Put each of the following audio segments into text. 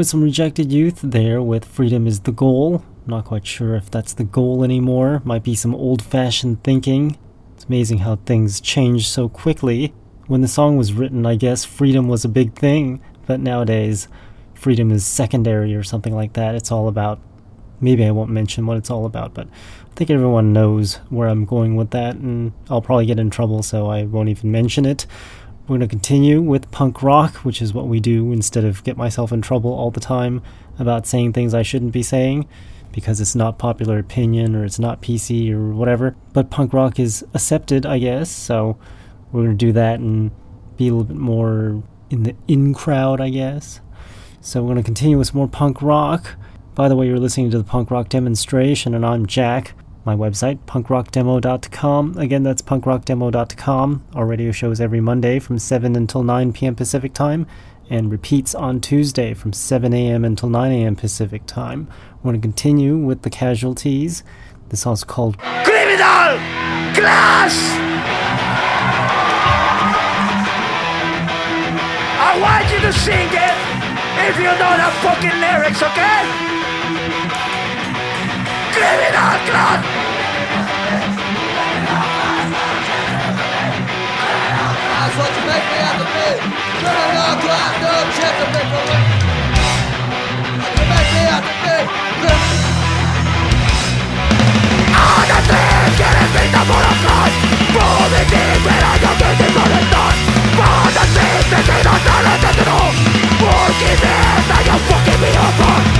Was some rejected youth there with Freedom is the Goal. I'm not quite sure if that's the goal anymore. Might be some old fashioned thinking. It's amazing how things change so quickly. When the song was written, I guess freedom was a big thing, but nowadays, freedom is secondary or something like that. It's all about. Maybe I won't mention what it's all about, but I think everyone knows where I'm going with that, and I'll probably get in trouble, so I won't even mention it. We're going to continue with punk rock, which is what we do instead of get myself in trouble all the time about saying things I shouldn't be saying because it's not popular opinion or it's not PC or whatever. But punk rock is accepted, I guess, so we're going to do that and be a little bit more in the in crowd, I guess. So we're going to continue with some more punk rock. By the way, you're listening to the punk rock demonstration, and I'm Jack. My website, punkrockdemo.com. Again, that's punkrockdemo.com. Our radio show is every Monday from 7 until 9 p.m. Pacific Time and repeats on Tuesday from 7 a.m. until 9 a.m. Pacific Time. We're going to continue with the casualties. This song's called Criminal Class! I want you to sing it if you know the fucking lyrics, okay? Criminal Class! That's what you make me have to be. Criminal class, no chance to be for me. You make me have to be. Criminal. Quieres brindar por atrás Por mi pero yo que te molestar Para decirte que no te necesito Porque this I am fucking me over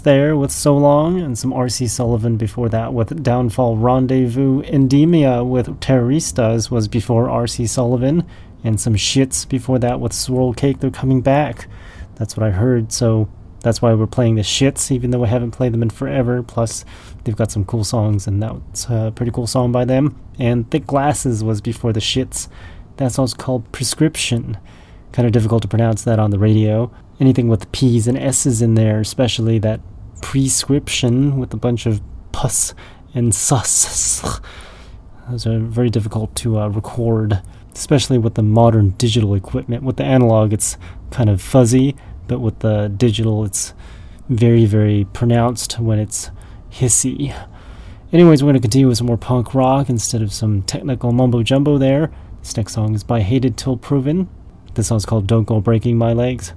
There with So Long, and some R.C. Sullivan before that with Downfall Rendezvous. Endemia with Terroristas was before R.C. Sullivan, and some Shits before that with Swirl Cake. They're coming back. That's what I heard, so that's why we're playing the Shits, even though I haven't played them in forever. Plus, they've got some cool songs, and that's a pretty cool song by them. And Thick Glasses was before the Shits. That song's called Prescription. Kind of difficult to pronounce that on the radio anything with P's and S's in there, especially that prescription with a bunch of pus and sus. Those are very difficult to uh, record, especially with the modern digital equipment. With the analog, it's kind of fuzzy, but with the digital, it's very, very pronounced when it's hissy. Anyways, we're going to continue with some more punk rock instead of some technical mumbo jumbo there. This next song is by Hated Till Proven. This song's called Don't Go Breaking My Legs.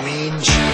mean you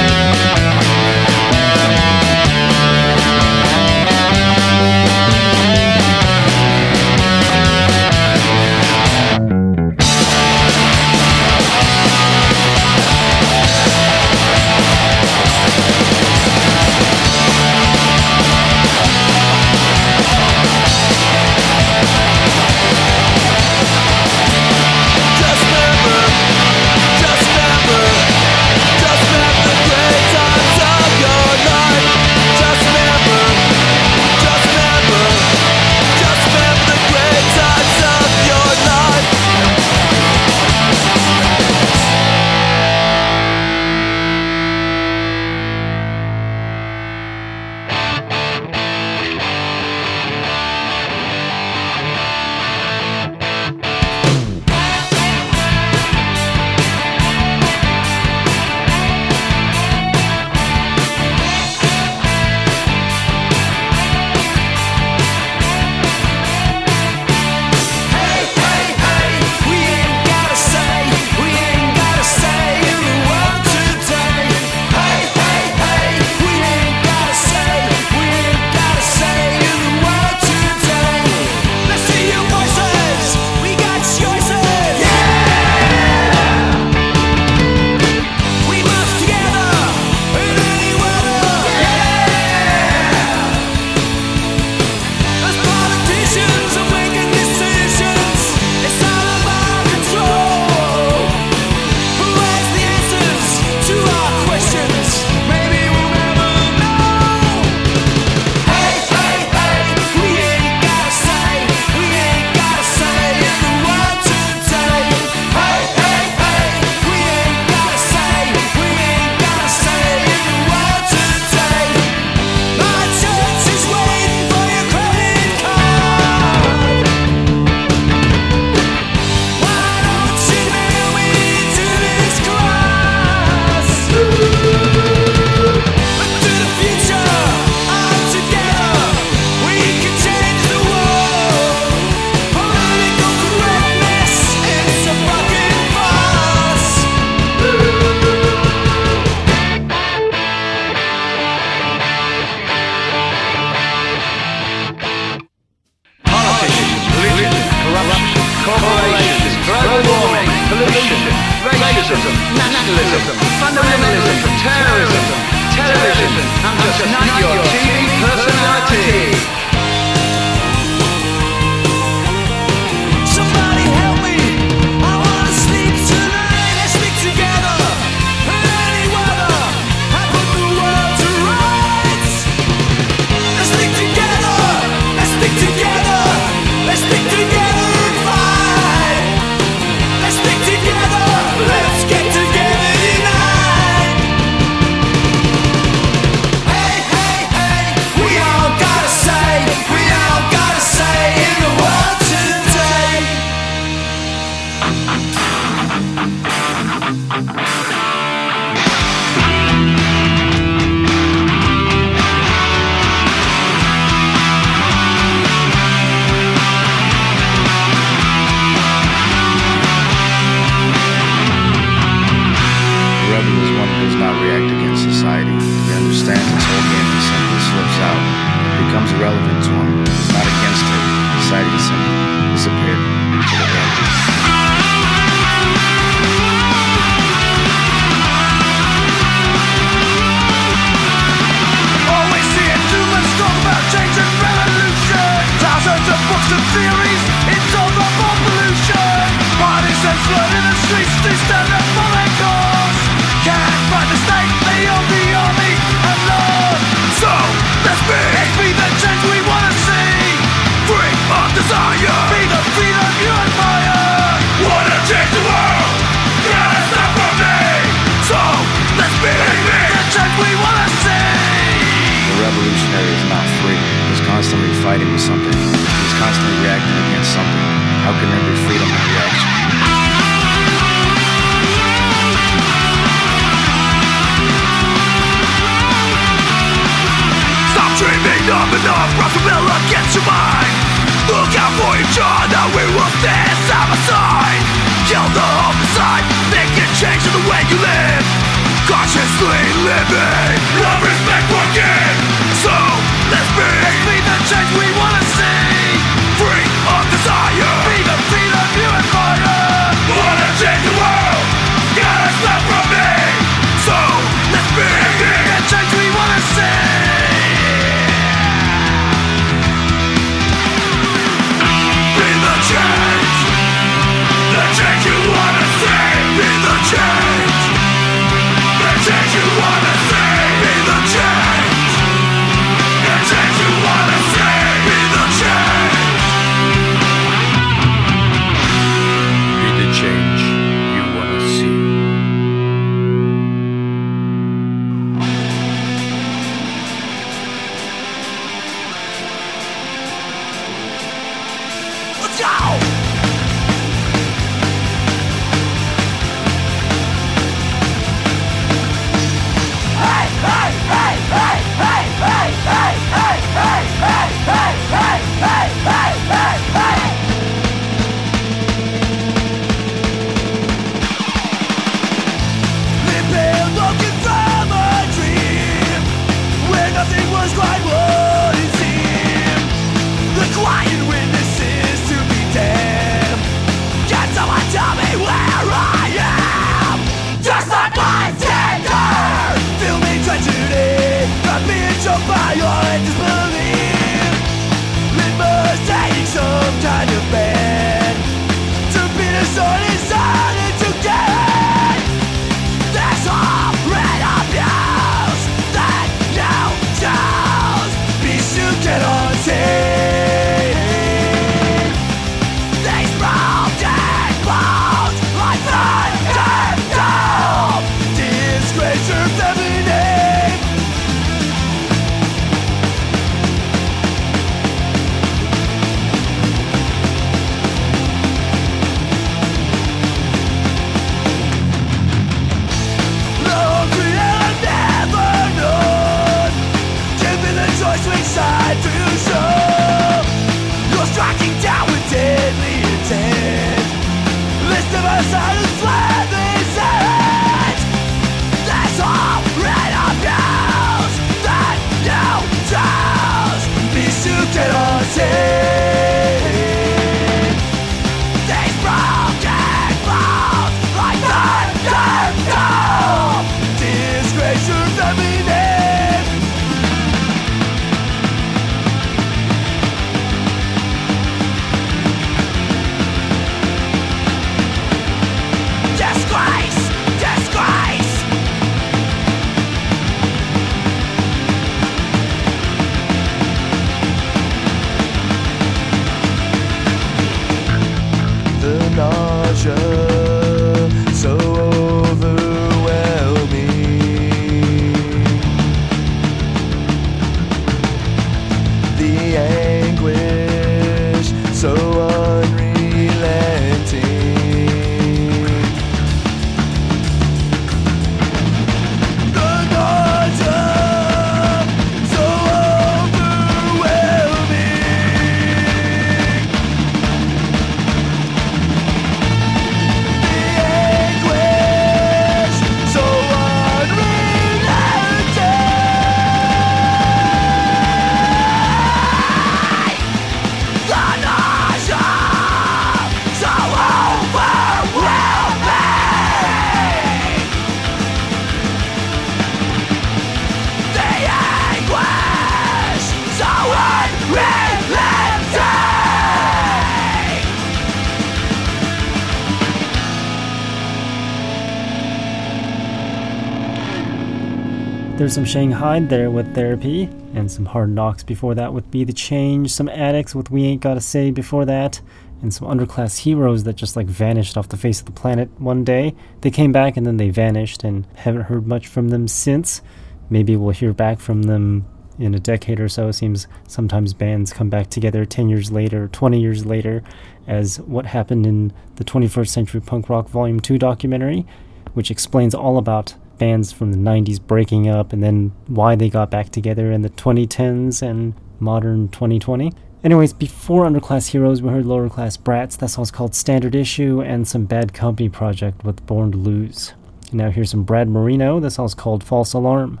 heard some Shanghai there with Therapy, and some Hard Knocks before that with Be the Change, some Addicts with We Ain't Gotta Say before that, and some underclass heroes that just like vanished off the face of the planet one day. They came back and then they vanished and haven't heard much from them since. Maybe we'll hear back from them in a decade or so. It seems sometimes bands come back together 10 years later, 20 years later, as what happened in the 21st Century Punk Rock Volume 2 documentary, which explains all about bands from the 90s breaking up and then why they got back together in the 2010s and modern 2020. Anyways, before Underclass Heroes, we heard Lower Class Brats. That song's called Standard Issue and some Bad Company Project with Born to Lose. Now here's some Brad Marino. That song's called False Alarm.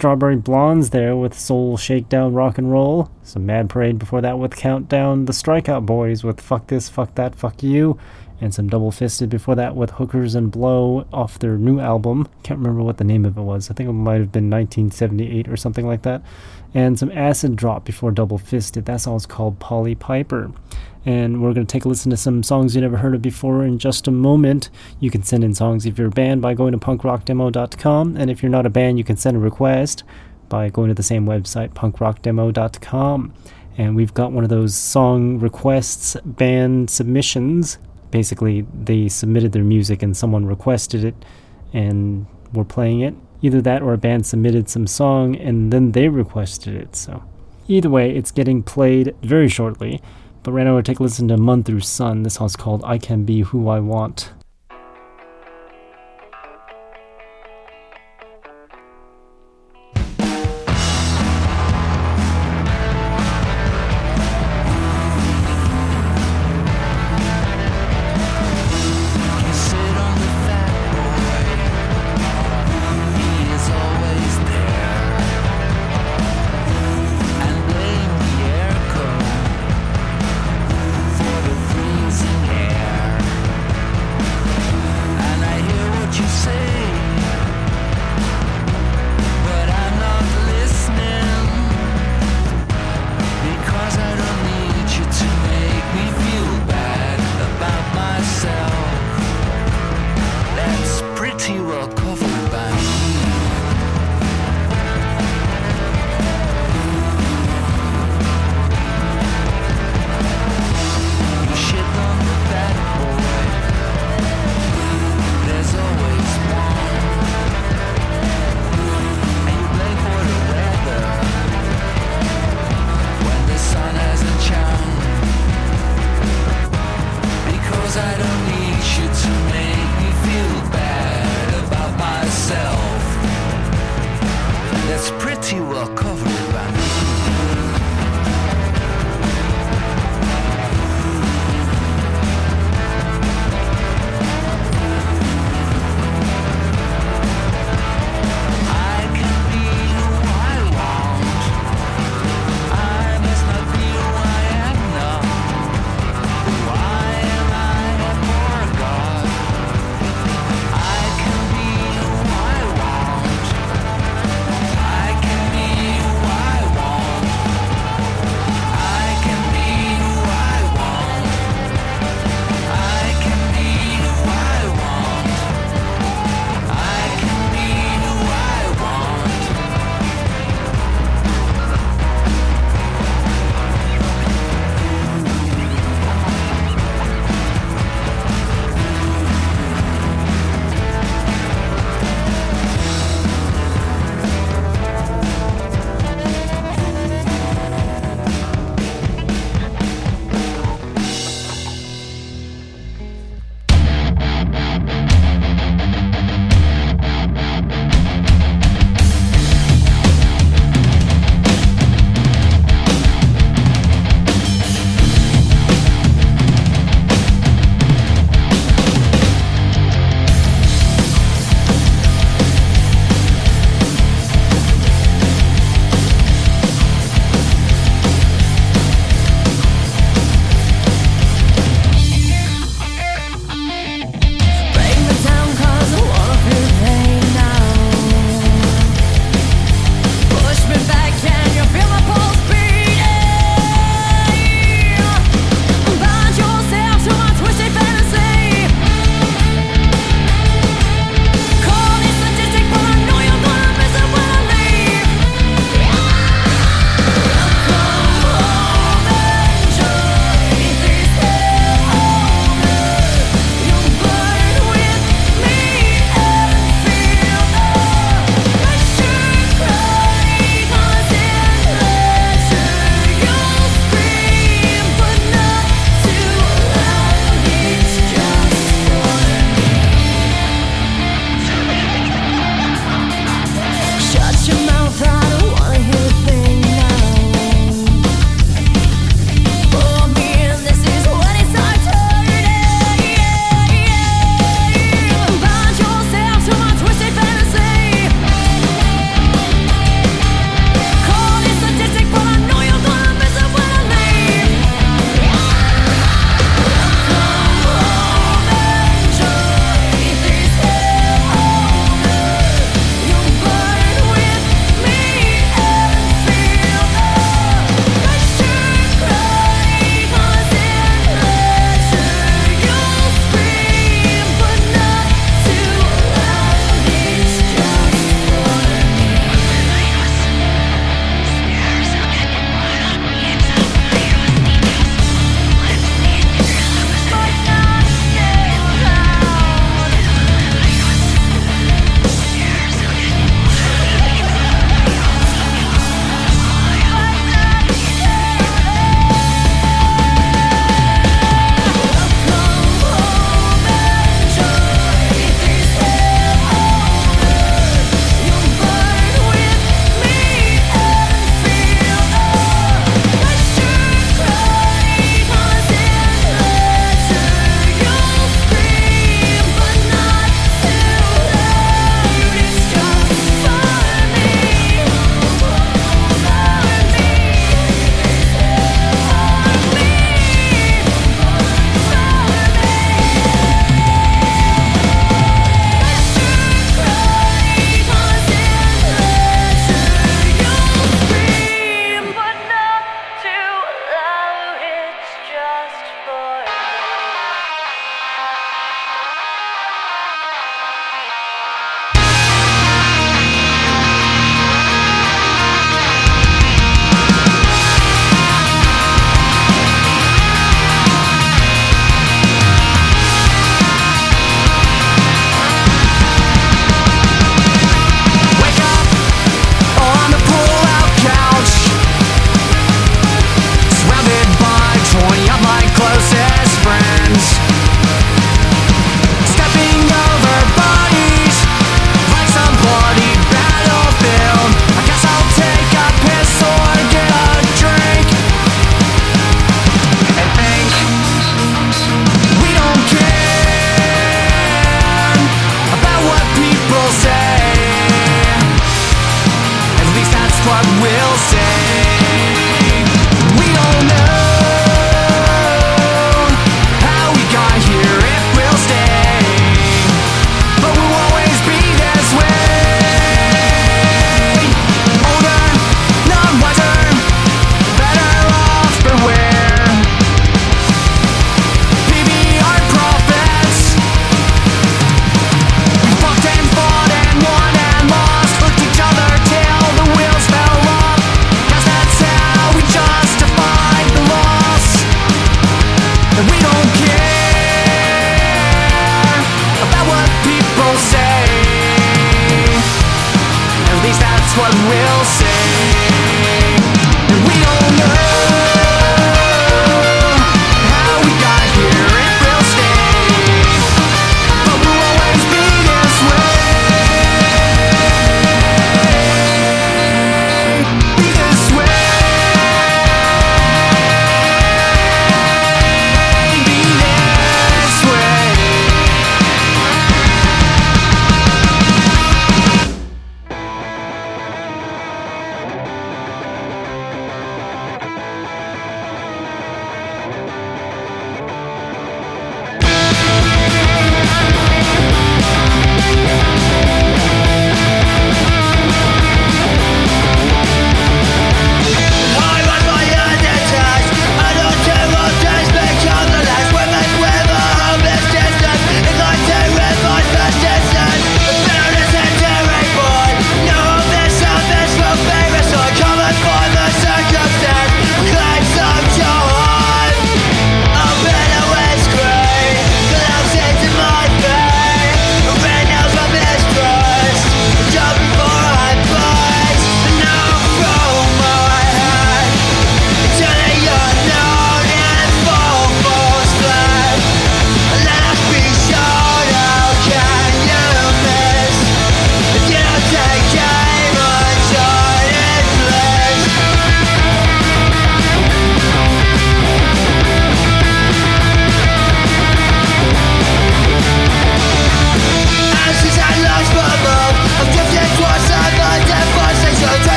Strawberry Blondes there with Soul Shakedown Rock and Roll. Some Mad Parade before that with Countdown. The Strikeout Boys with Fuck This, Fuck That, Fuck You. And some Double Fisted before that with Hookers and Blow off their new album. Can't remember what the name of it was. I think it might have been 1978 or something like that. And some Acid Drop before Double Fisted. That song's called Polly Piper and we're going to take a listen to some songs you never heard of before in just a moment. You can send in songs if you're a band by going to punkrockdemo.com, and if you're not a band, you can send a request by going to the same website, punkrockdemo.com. And we've got one of those song requests, band submissions. Basically, they submitted their music and someone requested it, and we're playing it. Either that or a band submitted some song and then they requested it. So, either way, it's getting played very shortly. But right now, we'll take a listen to Month Through Sun. This song's called I Can Be Who I Want.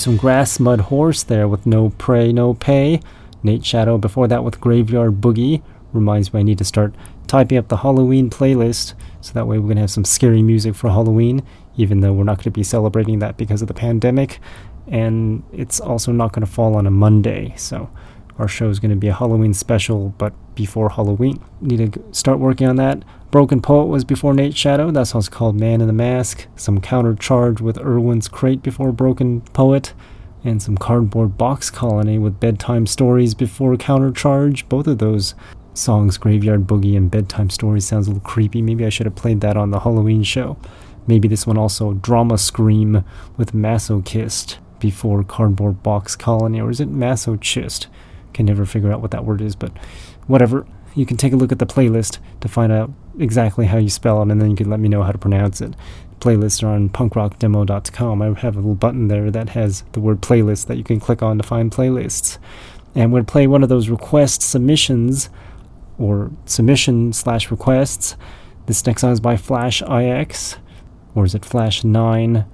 Some Grass Mud Horse there with No Pray, No Pay. Nate Shadow before that with Graveyard Boogie. Reminds me I need to start typing up the Halloween playlist so that way we're going to have some scary music for Halloween, even though we're not going to be celebrating that because of the pandemic. And it's also not going to fall on a Monday, so our show is going to be a Halloween special, but before Halloween. Need to start working on that. Broken Poet was before Nate Shadow. That song's called Man in the Mask. Some countercharge with Irwin's Crate before Broken Poet. And some Cardboard Box Colony with Bedtime Stories before Countercharge. Both of those songs, Graveyard Boogie and Bedtime Stories, sounds a little creepy. Maybe I should have played that on the Halloween show. Maybe this one also, Drama Scream with Masochist before Cardboard Box Colony. Or is it Masochist? Can never figure out what that word is, but whatever. You can take a look at the playlist to find out exactly how you spell it, and then you can let me know how to pronounce it. Playlists are on punkrockdemo.com. I have a little button there that has the word playlist that you can click on to find playlists. And going play one of those request submissions or submission slash requests. This next song is by Flash IX, or is it Flash 9?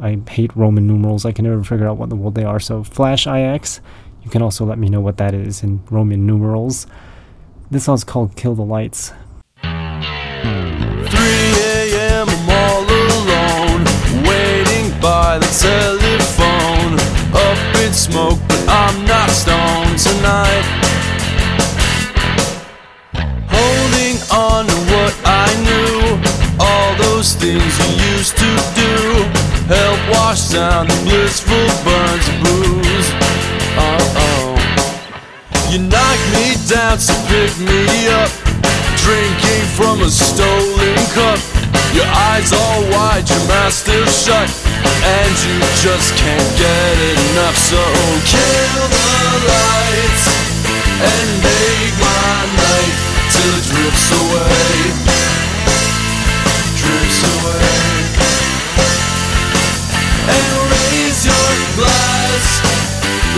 I hate Roman numerals. I can never figure out what the world they are. So Flash IX. You can also let me know what that is in Roman numerals. This song's called Kill the Lights. 3 a.m. I'm all alone, waiting by the telephone. Up in smoke, but I'm not stoned tonight. Holding on to what I knew, all those things you used to do, help wash down the blissful burns down to pick me up. Drinking from a stolen cup. Your eyes all wide, your mouth still shut. And you just can't get enough. So kill the lights and make my night till it drifts away. Drifts away. And raise your glass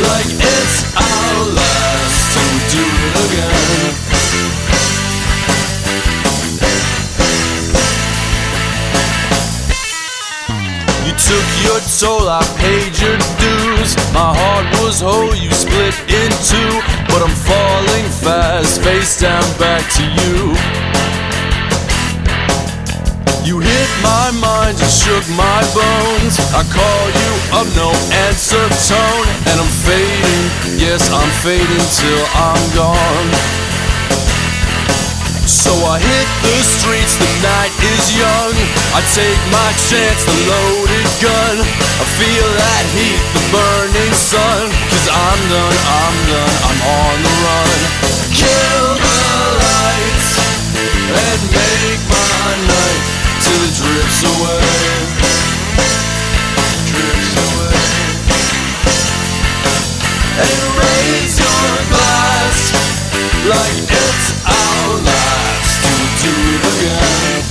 like it's our last to do it again. soul, I paid your dues. My heart was whole, you split in two. But I'm falling fast, face down back to you. You hit my mind, you shook my bones. I call you up, no answer tone. And I'm fading, yes, I'm fading till I'm gone. So I hit the streets, the night is young. I take my chance, the loaded gun. I feel that heat, the burning sun. Cause I'm done, I'm done, I'm on the run. Kill the lights and make my night till it drips away. Drips away. And raise your glass like it's our last to do it again.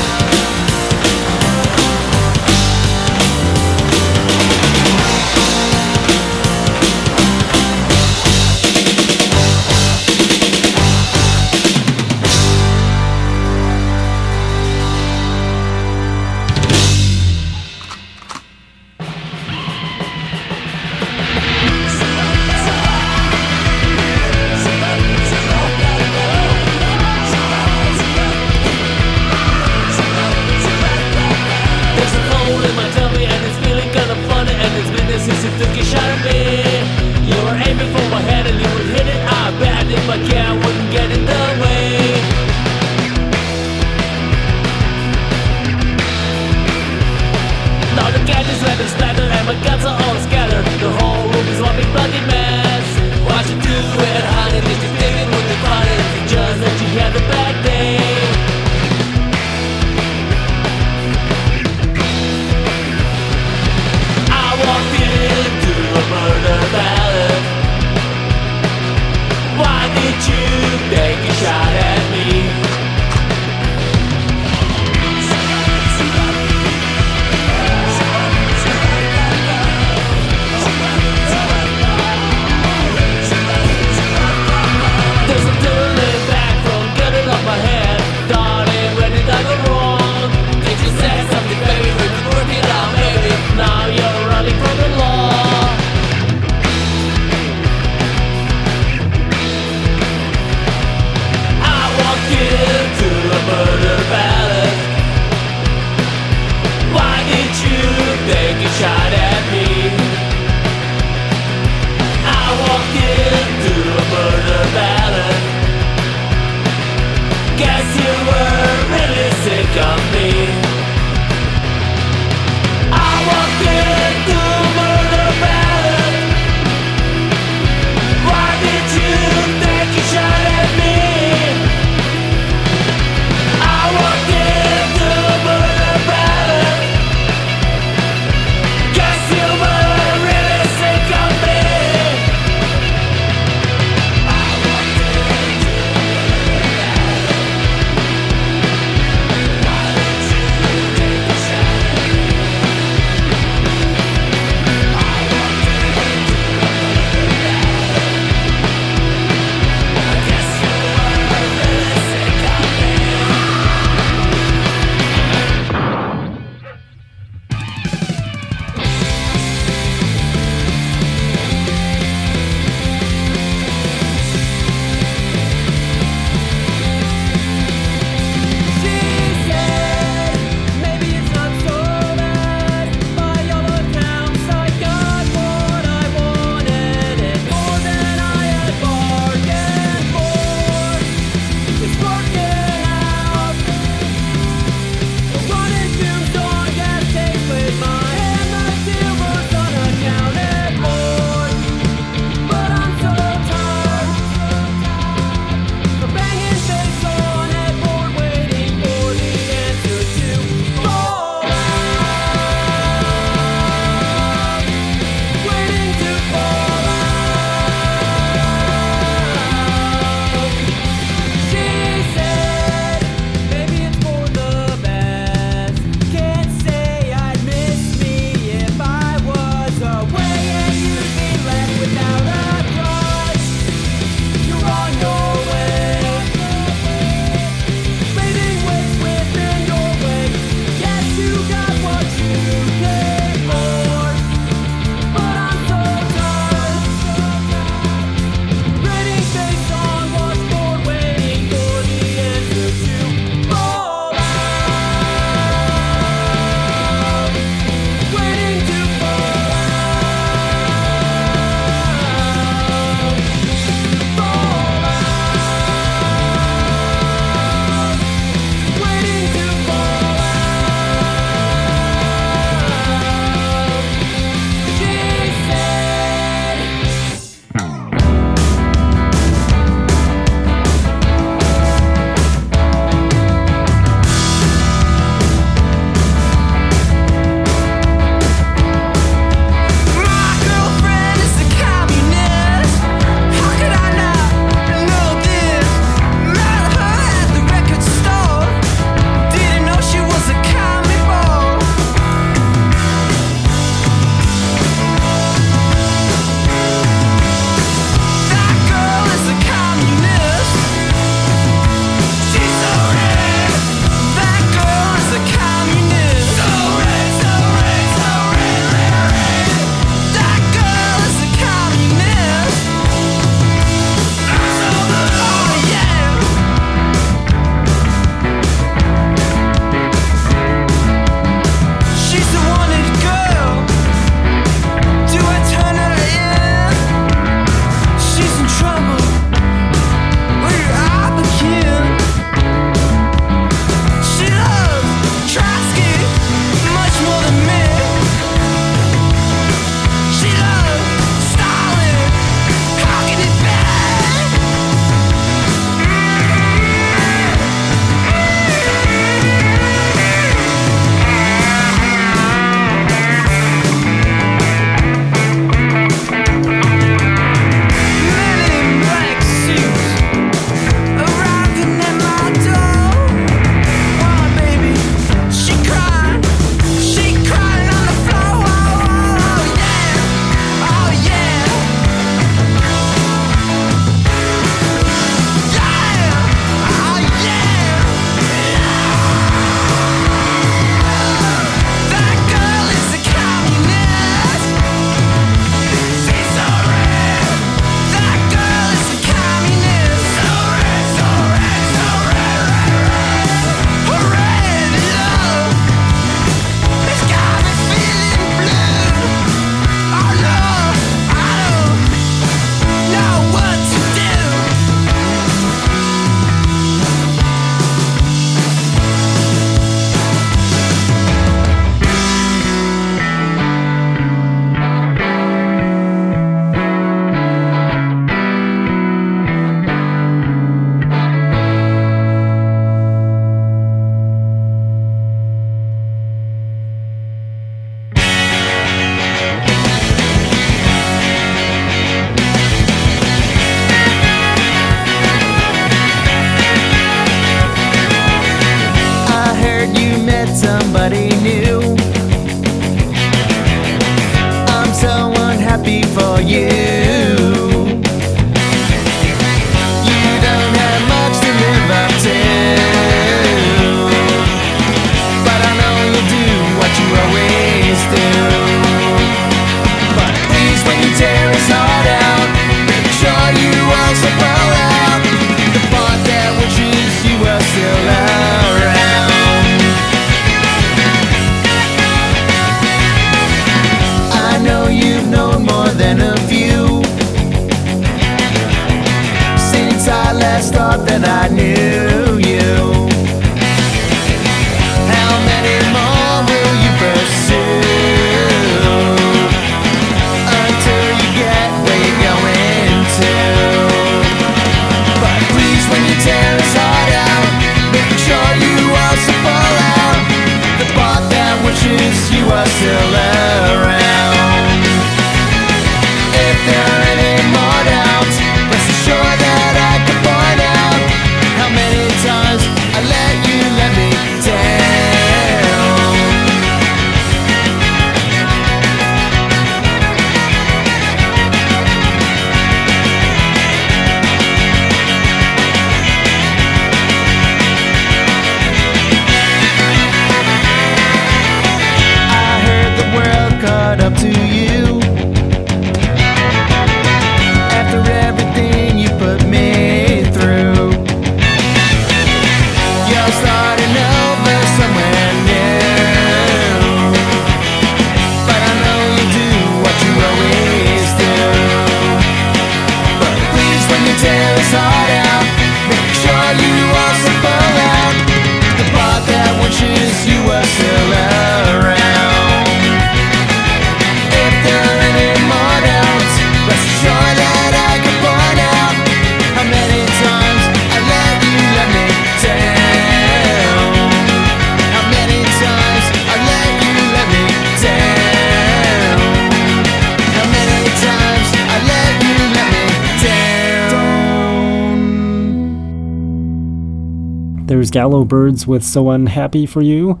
Gallow Birds with So Unhappy for You.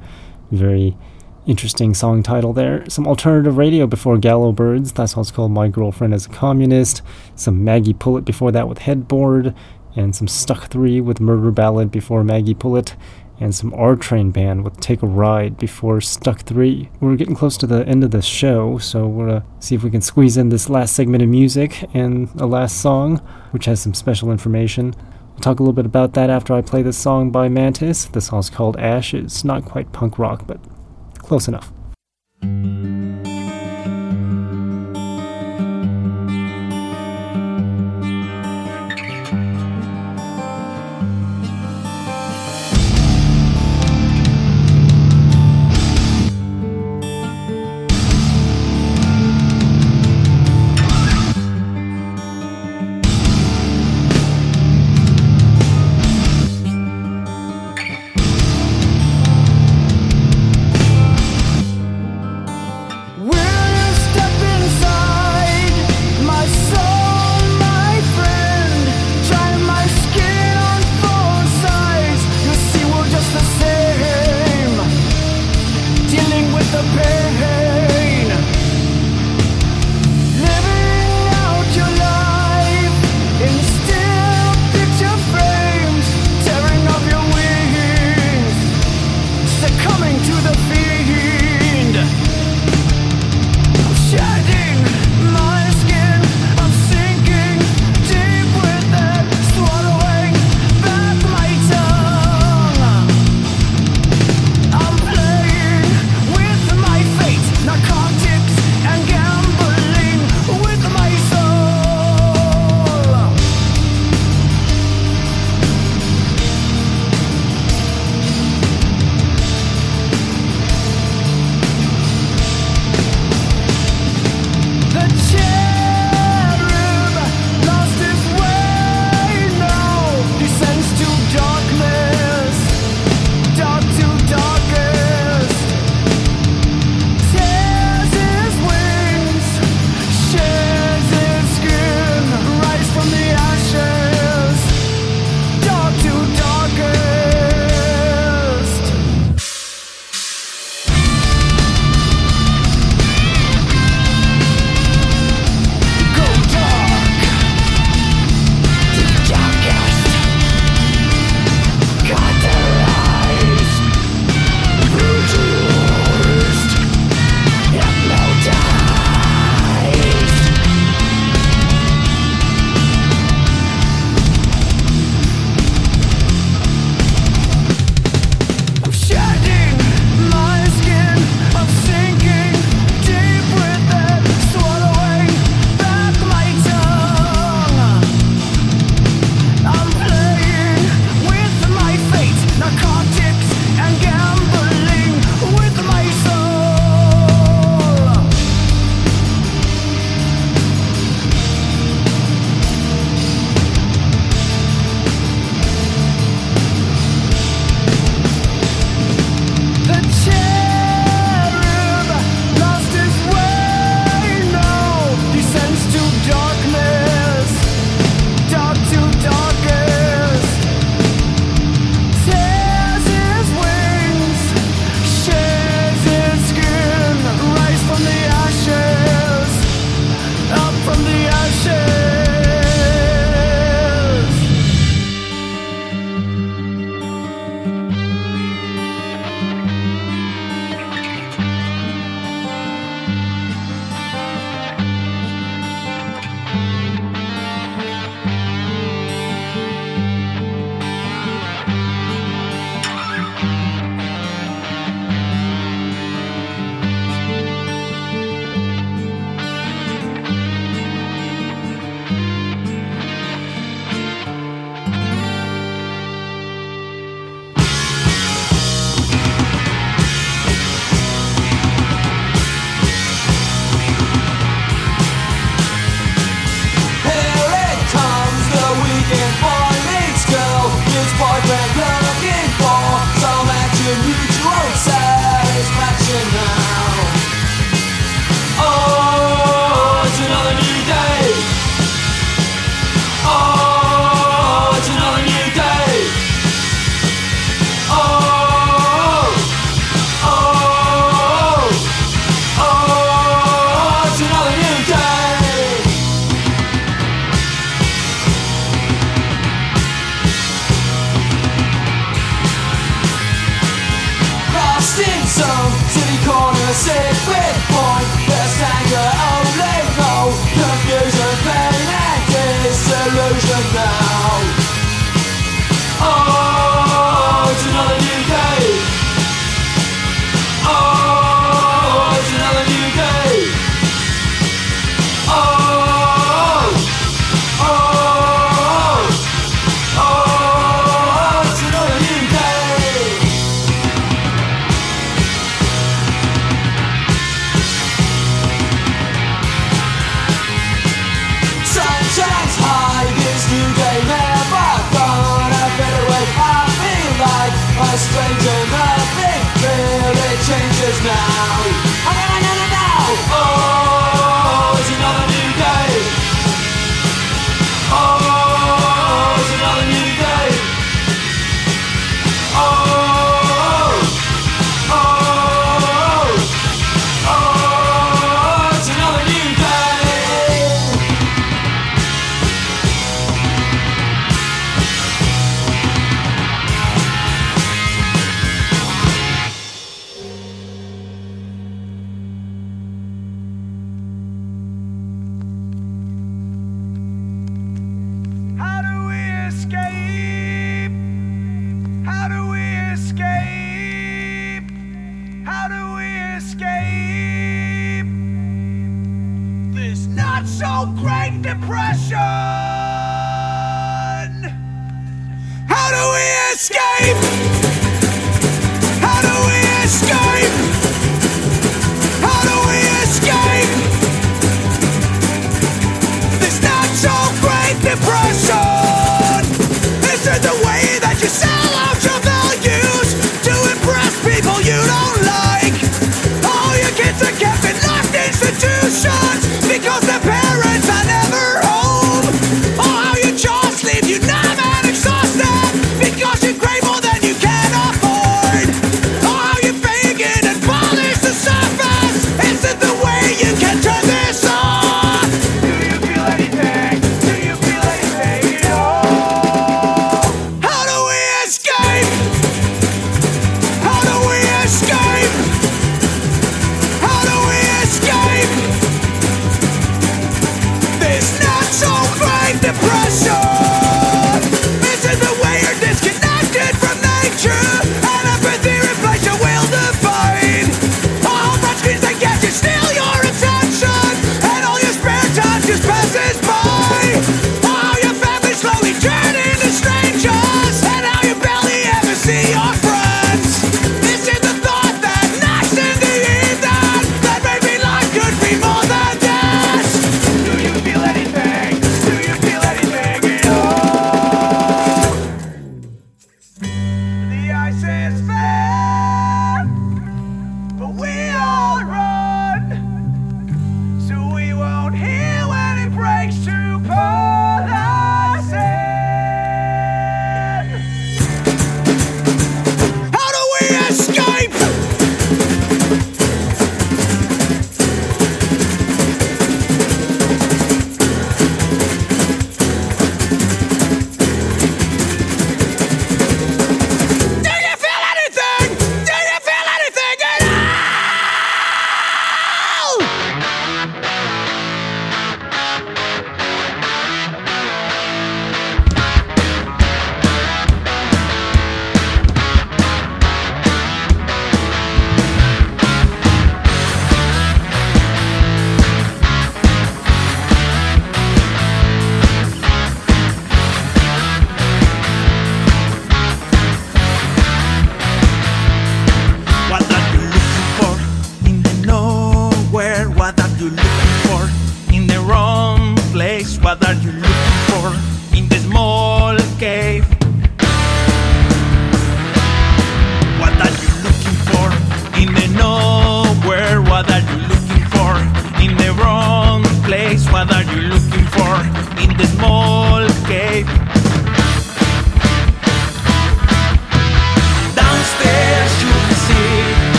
Very interesting song title there. Some alternative radio before Gallow Birds. That song's called My Girlfriend is a Communist. Some Maggie Pullett before that with Headboard. And some Stuck 3 with Murder Ballad before Maggie Pullett. And some R Train Band with Take a Ride before Stuck 3. We're getting close to the end of the show, so we're gonna see if we can squeeze in this last segment of music and a last song, which has some special information. We'll talk a little bit about that after I play this song by Mantis. The song's called Ashes. It's not quite punk rock, but close enough.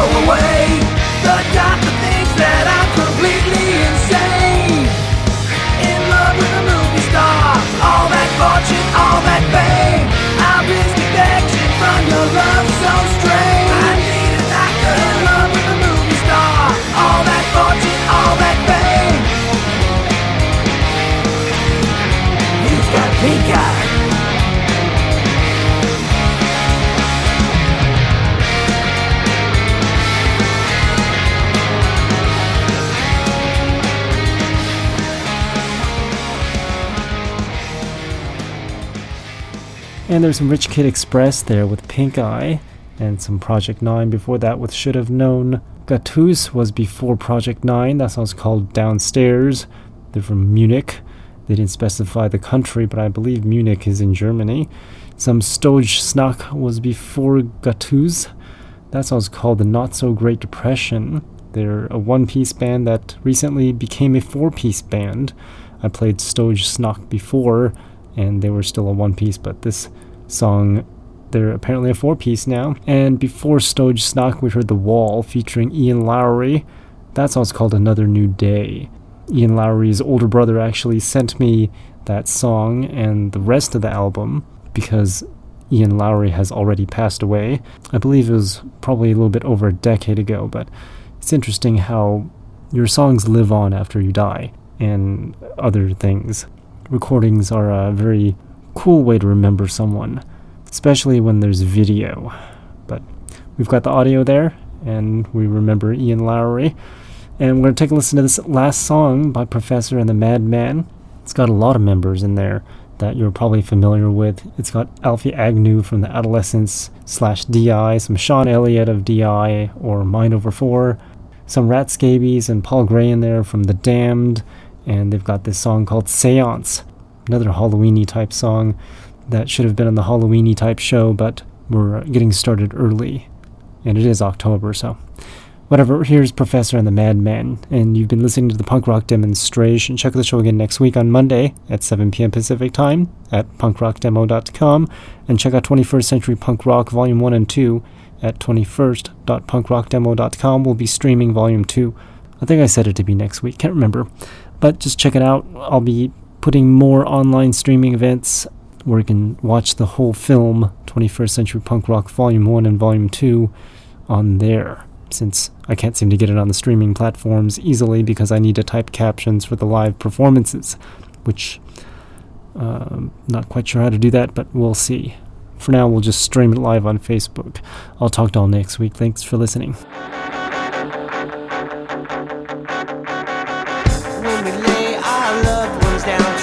Away. And there's some Rich Kid Express there with Pink Eye, and some Project 9 before that with Should Have Known. Gattuso was before Project 9, that song's called Downstairs. They're from Munich. They didn't specify the country, but I believe Munich is in Germany. Some Stoj Snack was before Gattuso. That song's called The Not So Great Depression. They're a one piece band that recently became a four piece band. I played Stoj Snack before, and they were still a one piece, but this song, they're apparently a four piece now. And before Stoj Snack, we heard The Wall featuring Ian Lowry. That song's called Another New Day. Ian Lowry's older brother actually sent me that song and the rest of the album because Ian Lowry has already passed away. I believe it was probably a little bit over a decade ago, but it's interesting how your songs live on after you die and other things. Recordings are a very cool way to remember someone, especially when there's video. But we've got the audio there, and we remember Ian Lowry. And we're going to take a listen to this last song by Professor and the Madman. It's got a lot of members in there that you're probably familiar with. It's got Alfie Agnew from the Adolescents slash DI, some Sean Elliott of DI or Mind Over 4, some Rat Scabies and Paul Gray in there from The Damned, and they've got this song called Seance, another Halloweeny type song that should have been on the Halloweeny type show, but we're getting started early, and it is October, so whatever. Here's Professor and the Madman, and you've been listening to the Punk Rock Demonstration. Check out the show again next week on Monday at 7 p.m. Pacific Time at punkrockdemo.com, and check out 21st Century Punk Rock Volume 1 and 2 at 21st.punkrockdemo.com. We'll be streaming Volume 2. I think I said it to be next week, can't remember. But just check it out. I'll be putting more online streaming events where you can watch the whole film, 21st Century Punk Rock Volume 1 and Volume 2, on there since I can't seem to get it on the streaming platforms easily because I need to type captions for the live performances, which uh, not quite sure how to do that, but we'll see. For now, we'll just stream it live on Facebook. I'll talk to all next week. Thanks for listening. Down